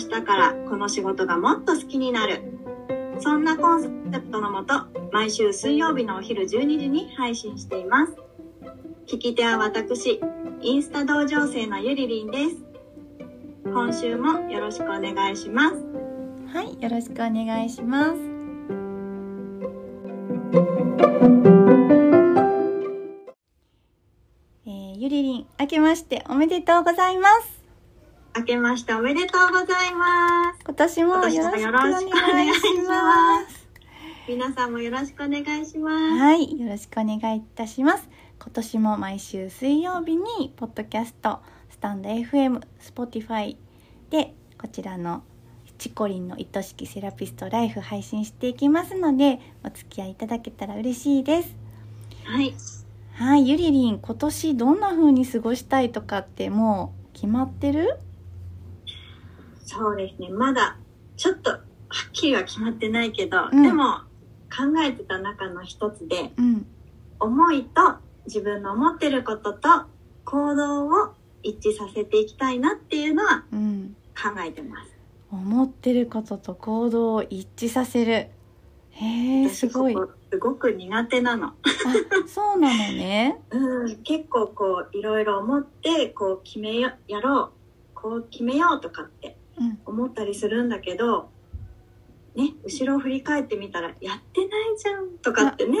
明日からこの仕事がもっと好きになるそんなコンセプトのもと毎週水曜日のお昼12時に配信しています聞き手は私インスタ同情生のゆりりんです今週もよろしくお願いしますはい、よろしくお願いします。えー、ゆりりん、明けましておめでとうございます。明けましておめでとうございます今年もよろしくお願いし。ます皆さんもよろしくお願いしますはい、よろしくお願いいたします。今年も毎週水曜日に、ポッドキャスト、スタンド FM、Spotify で、こちらのチコリンの愛しきセラピストライフ配信していきますので、お付き合いいただけたら嬉しいです。はいはい、ゆりりん、今年どんな風に過ごしたいとかってもう決まってる？そうですねまだちょっとはっきりは決まってないけど、うんでも考えてた中の一つでうん。思いと自分の思ってることと行動を一致させていきたいなっていうのはうん。考えてます。思ってることと行動を一致させる。へえ、すごい。すごく苦手なの。そうなのね。うん、結構こういろいろ思ってこう決めよやろうこう決めようとかってうん。思ったりするんだけどね後ろを振り返ってみたらやってないじゃんとかってね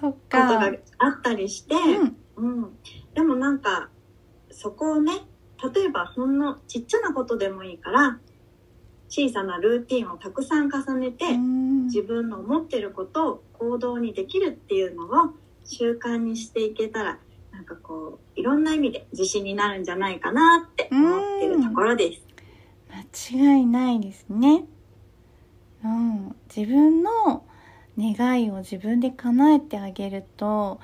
ことがか。あったりして、うん。うん、でもなんかそこをね例えばほんのちっちゃなことでもいいから小さなルーティンをたくさん重ねて、うん自分の思ってることを行動にできるっていうのを習慣にしていけたらなんかこういろんな意味で自信になるんじゃないかなって思ってるところです。間違いないですね。うん。自分の願いを自分で叶えてあげると、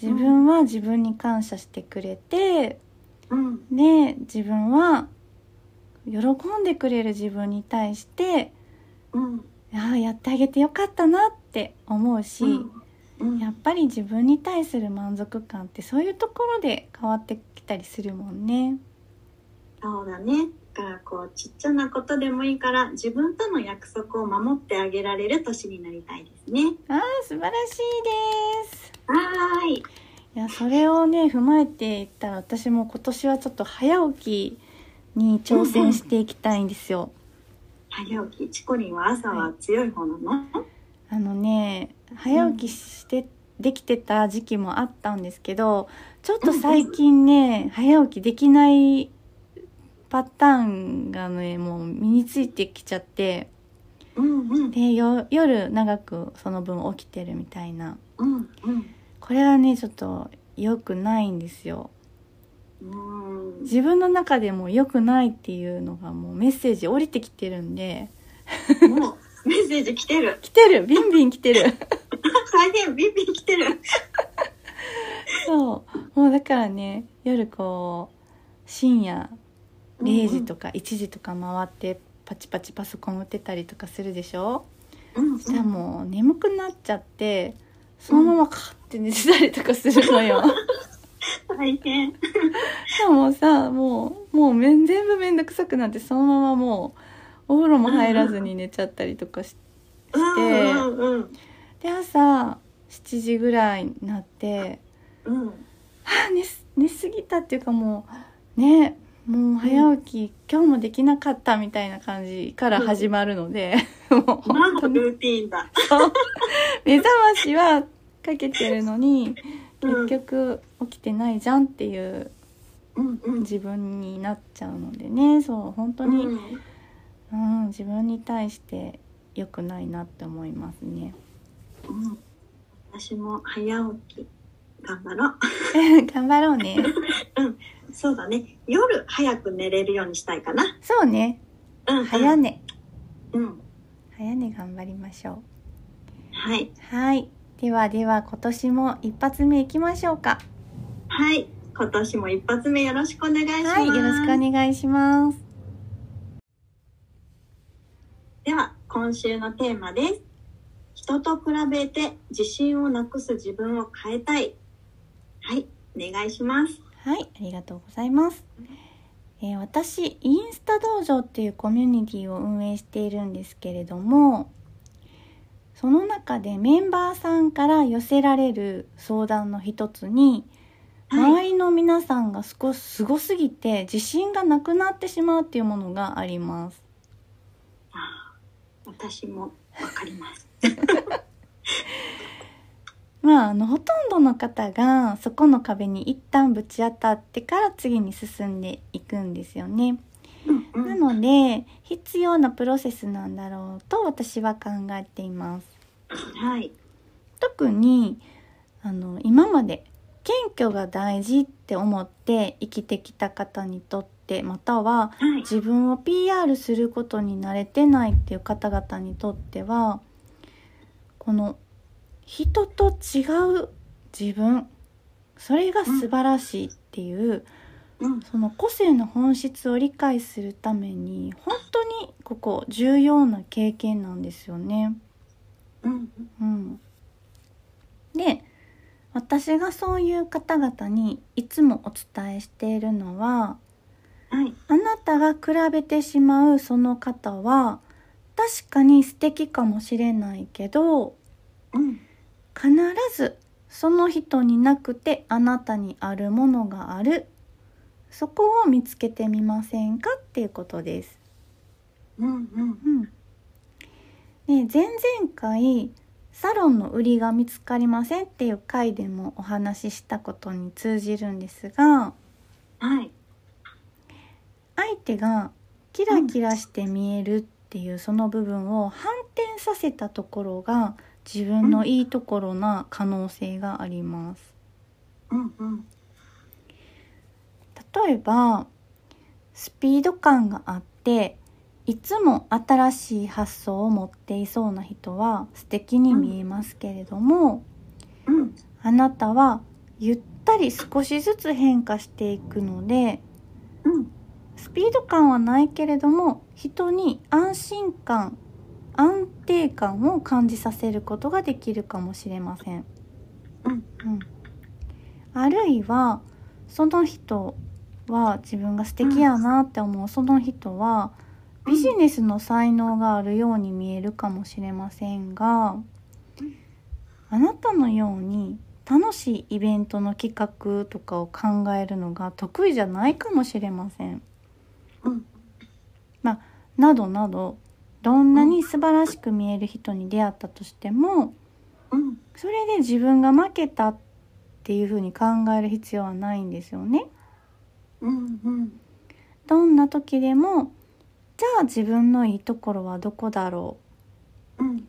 自分は自分に感謝してくれて、うん、で自分は喜んでくれる自分に対してうん、ああやってあげてよかったなって思うし、うん、やっぱり自分に対する満足感ってそういうところで変わってきたりするもんね。そうだね。だからこうちっちゃなことでもいいから自分との約束を守ってあげられる年になりたいですね。ああ素晴らしいです。はーい。いやそれをね踏まえていったら私も今年はちょっと早起きに挑戦していきたいんですよ。早起き？チコリンは朝は強い方なの？あのね早起きして、できてた時期もあったんですけどちょっと最近ね早起きできないパターンがねもう身についてきちゃってうんうん。でよ夜長くその分起きてるみたいな。うんうん。これはねちょっと良くないんですよ。うん。自分の中でも良くないっていうのがもうメッセージ降りてきてるんで。もうメッセージ来てる。来てる。ビンビン来てる。大変ビンビン来てる。そう。もうだからね夜こう深夜0時とか1時とか回ってパチパチパソコン打ってたりとかするでしょ？うんうんそしたらもう眠くなっちゃってそのままカッて寝てたりとかするのよ大変。でもさもうもうめん全部めんどくさくなってそのままもうお風呂も入らずに寝ちゃったりとかししてうんうんうんで朝7時ぐらいになってうん。はあ寝す寝すぎたっていうかもうねもう早起き、今日もできなかったみたいな感じから始まるので、もう何の本当にルーティーンだ。目覚ましはかけてるのにうん結局起きてないじゃんっていううんうん。自分になっちゃうのでねそう本当に、うんうん、自分に対して良くないなって思いますね。うん私も早起き頑張ろう。頑張ろうね。そうだね。夜早く寝れるようにしたいかな。そうね。うん、早寝。うん。やね頑張りましょはい。うはいではでは今年も一発目いきましょうかはい。今年も一発目よろしくお願いします。はいよろしくお願いしますでは、今週のテーマです。人と比べて自信をなくす自分を変えたい。はい。お願いします。はい、ありがとうございます。えー私、インスタ道場っていうコミュニティを運営しているんですけれども、その中でメンバーさんから寄せられる相談の一つに、はい。周りの皆さんが少しすごすぎて自信がなくなってしまうっていうものがあります。あー私もわかります。まあ、あの、ほとんどの方がそこの壁に一旦ぶち当たってから次に進んでいくんですよね。うんう。なんので必要なプロセスなんだろうと私は考えていますはい。特にあの今まで謙虚が大事って思って生きてきた方にとってまたははい。自分を PR することに慣れてないっていう方々にとってはこの人と違う自分それが素晴らしいっていう、うん。その個性の本質を理解するために本当にここ重要な経験なんですよね。うん。うん、で私がそういう方々にいつもお伝えしているのははい。あなたが比べてしまうその方は確かに素敵かもしれないけどうん。必ずその人になくてあなたにあるものがあるそこを見つけてみませんかっていうことです。うん。うん。うん、で前々回サロンの売りが見つかりませんっていう回でもお話ししたことに通じるんですがはい。相手がキラキラして見えるっていうその部分を反転させたところが自分のいいところな可能性があります。うん。うん。例えばスピード感があっていつも新しい発想を持っていそうな人は素敵に見えますけれども、うん。あなたはゆったり少しずつ変化していくのでうん。スピード感はないけれども人に安心感安定感を感じさせることができるかもしれません。うん。うん、あるいはその人は自分が素敵やなって思うその人はビジネスの才能があるように見えるかもしれませんがあなたのように楽しいイベントの企画とかを考えるのが得意じゃないかもしれません。うん。などなどどんなに素晴らしく見える人に出会ったとしてもうん。それで自分が負けたっていうふうに考える必要はないんですよね。うん。うん。どんな時でもじゃあ自分のいいところはどこだろう？うん。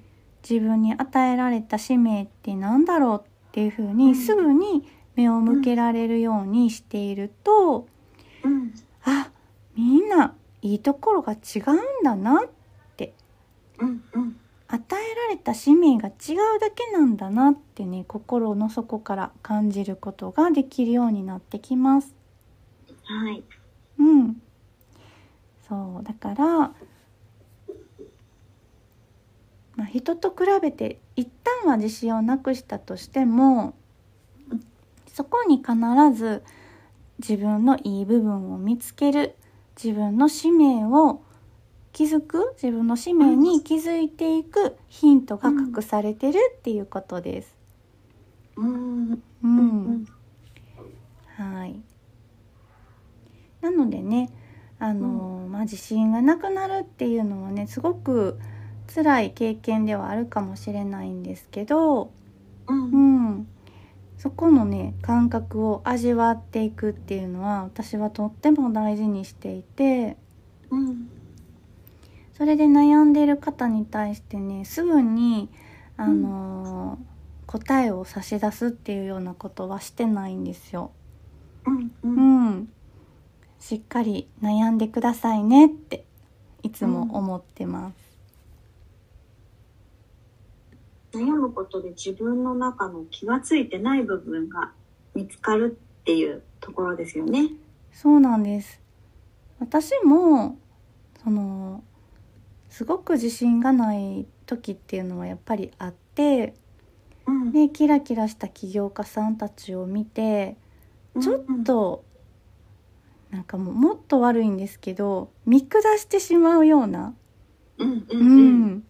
自分に与えられた使命って何だろうっていうふうにすぐに目を向けられるようにしていると、うん。あみんないいところが違うんだなってうん。うん。与えられた使命が違うだけなんだなってね心の底から感じることができるようになってきます。はい。うん、そうだから、まあ、人と比べて一旦は自信をなくしたとしてもそこに必ず自分のいい部分を見つける自分の使命を気づく自分の使命に気づいていくヒントが隠されてるっていうことです。うん。ううんん。はい。なのでね、あのまあ自信がなくなるっていうのはね、すごく辛い経験ではあるかもしれないんですけど、う。うんん、そこのね感覚を味わっていくっていうのは私はとっても大事にしていて、うん。それで悩んでいる方に対してね、すぐにあの答えを差し出すっていうようなことはしてないんですよ。うん。う。うんん、しっかり悩んでくださいねっていつも思ってます。悩むことで自分の中の気がついてない部分が見つかるっていうところですよね。そうなんです私もそのすごく自信がない時っていうのはやっぱりあって、うん。ね、キラキラした起業家さんたちを見てちょっとなんかもうもっと悪いんですけど見下してしまうような、ううんうん。うん。ん、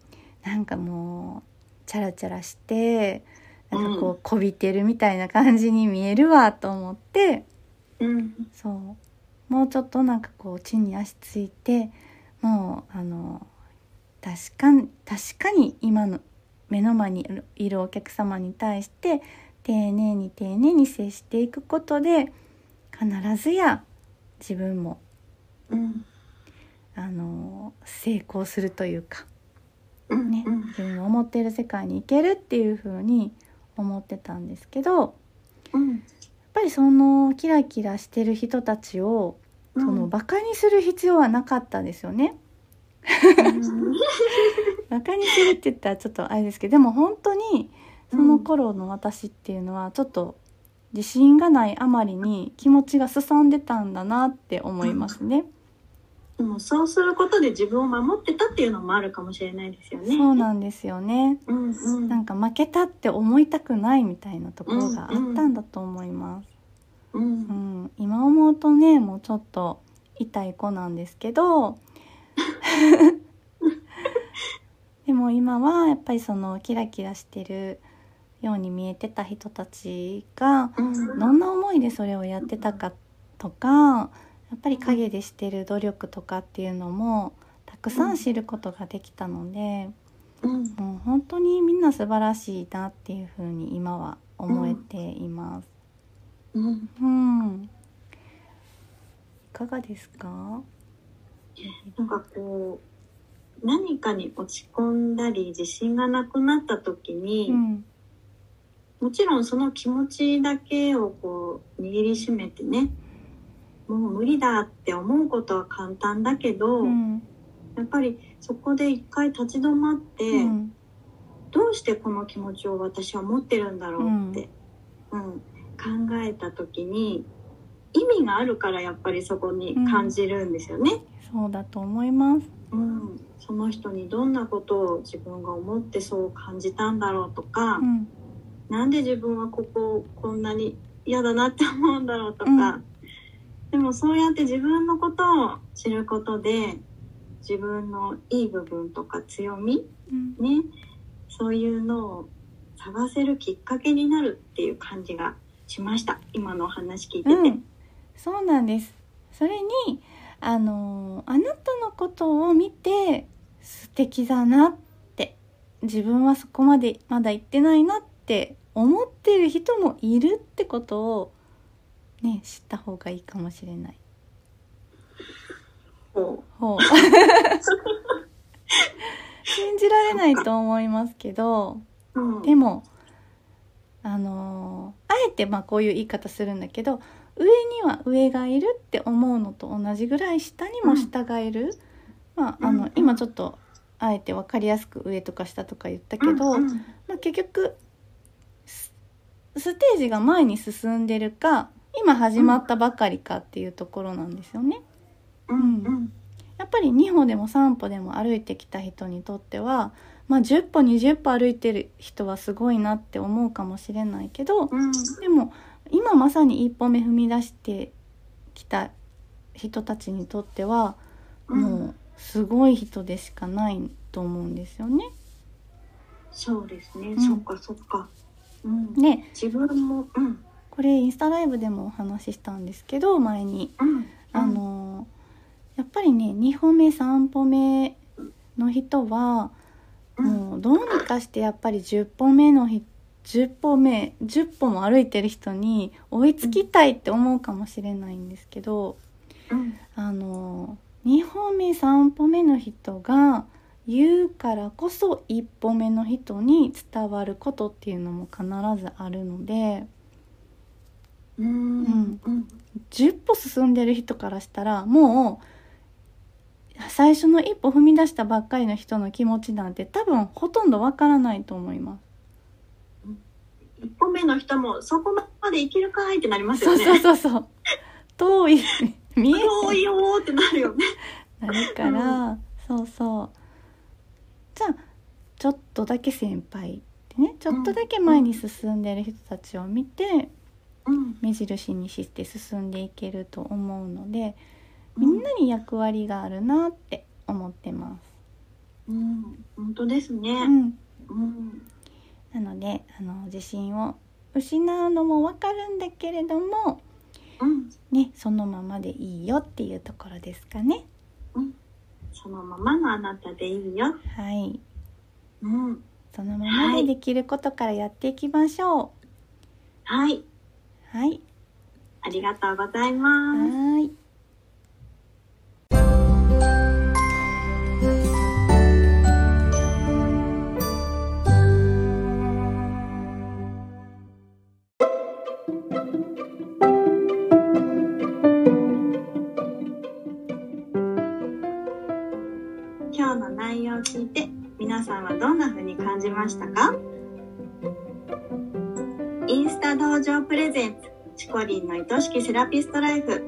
なんかもうチャラチャラしてなんかこうこびてるみたいな感じに見えるわと思ってうん。そう。もうちょっとなんかこう地に足ついてもうあの確かに確かに今の目の前にいるお客様に対して丁寧に丁寧に接していくことで必ずや自分もうん。あの成功するというかうんねうん。自分の思っている世界に行けるっていう風に思ってたんですけどやっうんぱりそのキラキラしてる人たちをそのバカにする必要はなかったですよね。バカにするって言ったらちょっとあれですけどでも本当にその頃の私っていうのはちょっと自信がないあまりに気持ちがすさんでたんだなって思いますね。でもそうすることで自分を守ってたっていうのもあるかもしれないですよね。そうなんですよね。うんうんなんか負けたって思いたくないみたいなところがあったんだと思います。ううんん、今思うとねもうちょっと痛い子なんですけど でも今はやっぱりそのキラキラしてるように見えてた人たちがうんどんな思いでそれをやってたかとかやっぱり陰でしてる努力とかっていうのもたくさん知ることができたので、うんもう本当にみんな素晴らしいなっていうふうに今は思えています。うんうん。いかがですか？なんかこう何かに落ち込んだり自信がなくなった時に、うん。もちろんその気持ちだけをこう握りしめてねもう無理だって思うことは簡単だけど、うん。やっぱりそこで一回立ち止まって、うん。どうしてこの気持ちを私は持ってるんだろうって、うん考えた時に意味があるからやっぱりそこに感じるんですよね。そうだと思います。うんその人にどんなことを自分が思ってそう感じたんだろうとか、うん。なんで自分はこここんなに嫌だなって思うんだろうとか、うんでもそうやって自分のことを知ることで自分のいい部分とか強みうん。ねそういうのを探せるきっかけになるっていう感じがしました今のお話聞いてて。うん。そうなんです。それにあのあなたのことを見て素敵だなって自分はそこまでまだ行ってないなって思ってる人もいるってことをね知った方がいいかもしれない。こほう 信じられないと思いますけどううんでもあのーあえてまあこういう言い方するんだけど上には上がいるって思うのと同じぐらい下にも下がいる、まああのうん。今ちょっとあえて分かりやすく上とか下とか言ったけど、まあ、結局スステージが前に進んでるか今始まったばかりかっていうところなんですよね。うんうん。やっぱり2歩でも3歩でも歩いてきた人にとっては、まあ、10歩20歩歩いてる人はすごいなって思うかもしれないけどうん。でも今まさに一歩目踏み出してきた人たちにとってはもうすごい人でしかないと思うんですよね。そうですね、ん。そっかそっか、うん、で自分もうん。これインスタライブでもお話ししたんですけど前に。うん。あのやっぱりね2歩目3歩目の人はどうにかしてやっぱり10歩目の日10歩目10歩も歩いてる人に追いつきたいって思うかもしれないんですけど、うん。あの2歩目3歩目の人が言うからこそ1歩目の人に伝わることっていうのも必ずあるのでうん。うん。うん10歩進んでる人からしたらもう最初の一歩踏み出したばっかりの人の気持ちなんて多分ほとんどわからないと思います。歩目の人もそこまで行けるかいってなりますよね。そうそうそう遠い見え遠いよーってなるよね。なるから、そうそうじゃあちょっとだけ先輩ってねちょっとだけ前に進んでる人たちを見て、うん。目印にして進んでいけると思うのでみんなに役割があるなって思ってます。うん。本当ですね。うん、うん。なのであの自信を失うのもわかるんだけれどもうん。ねそのままでいいよっていうところですかね。そのままのあなたでいいよ。はいうん。そのままでできることからやっていきましょはい。う。はいありがとうございます。はーい。ましたか？インスタ道場プレゼンツチコリンの愛しきセラピストライフ。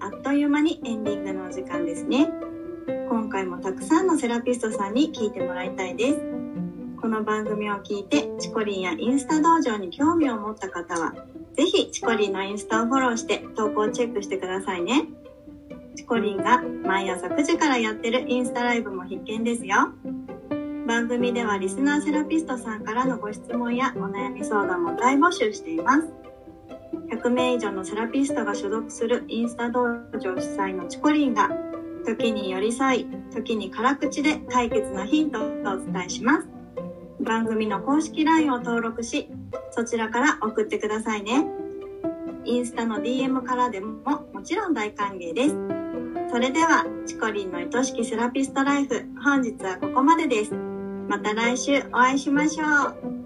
あっという間にエンディングのお時間ですね。今回もたくさんのセラピストさんに聞いてもらいたいです。この番組を聞いてチコリンやインスタ道場に興味を持った方はぜひチコリンのインスタをフォローして投稿チェックしてくださいね。チコリンが毎朝9時からやってるインスタライブも必見ですよ。番組ではリスナーセラピストさんからのご質問やお悩み相談も大募集しています。100名以上のセラピストが所属するインスタ道場主催のチコリンが時に寄り添い、時に辛口で解決のヒントをお伝えします。番組の公式 LINE を登録し、そちらから送ってくださいね。インスタの DM からでももちろん大歓迎です。それでは、チコリンの愛しきセラピストライフ、本日はここまでです。また来週お会いしましょう。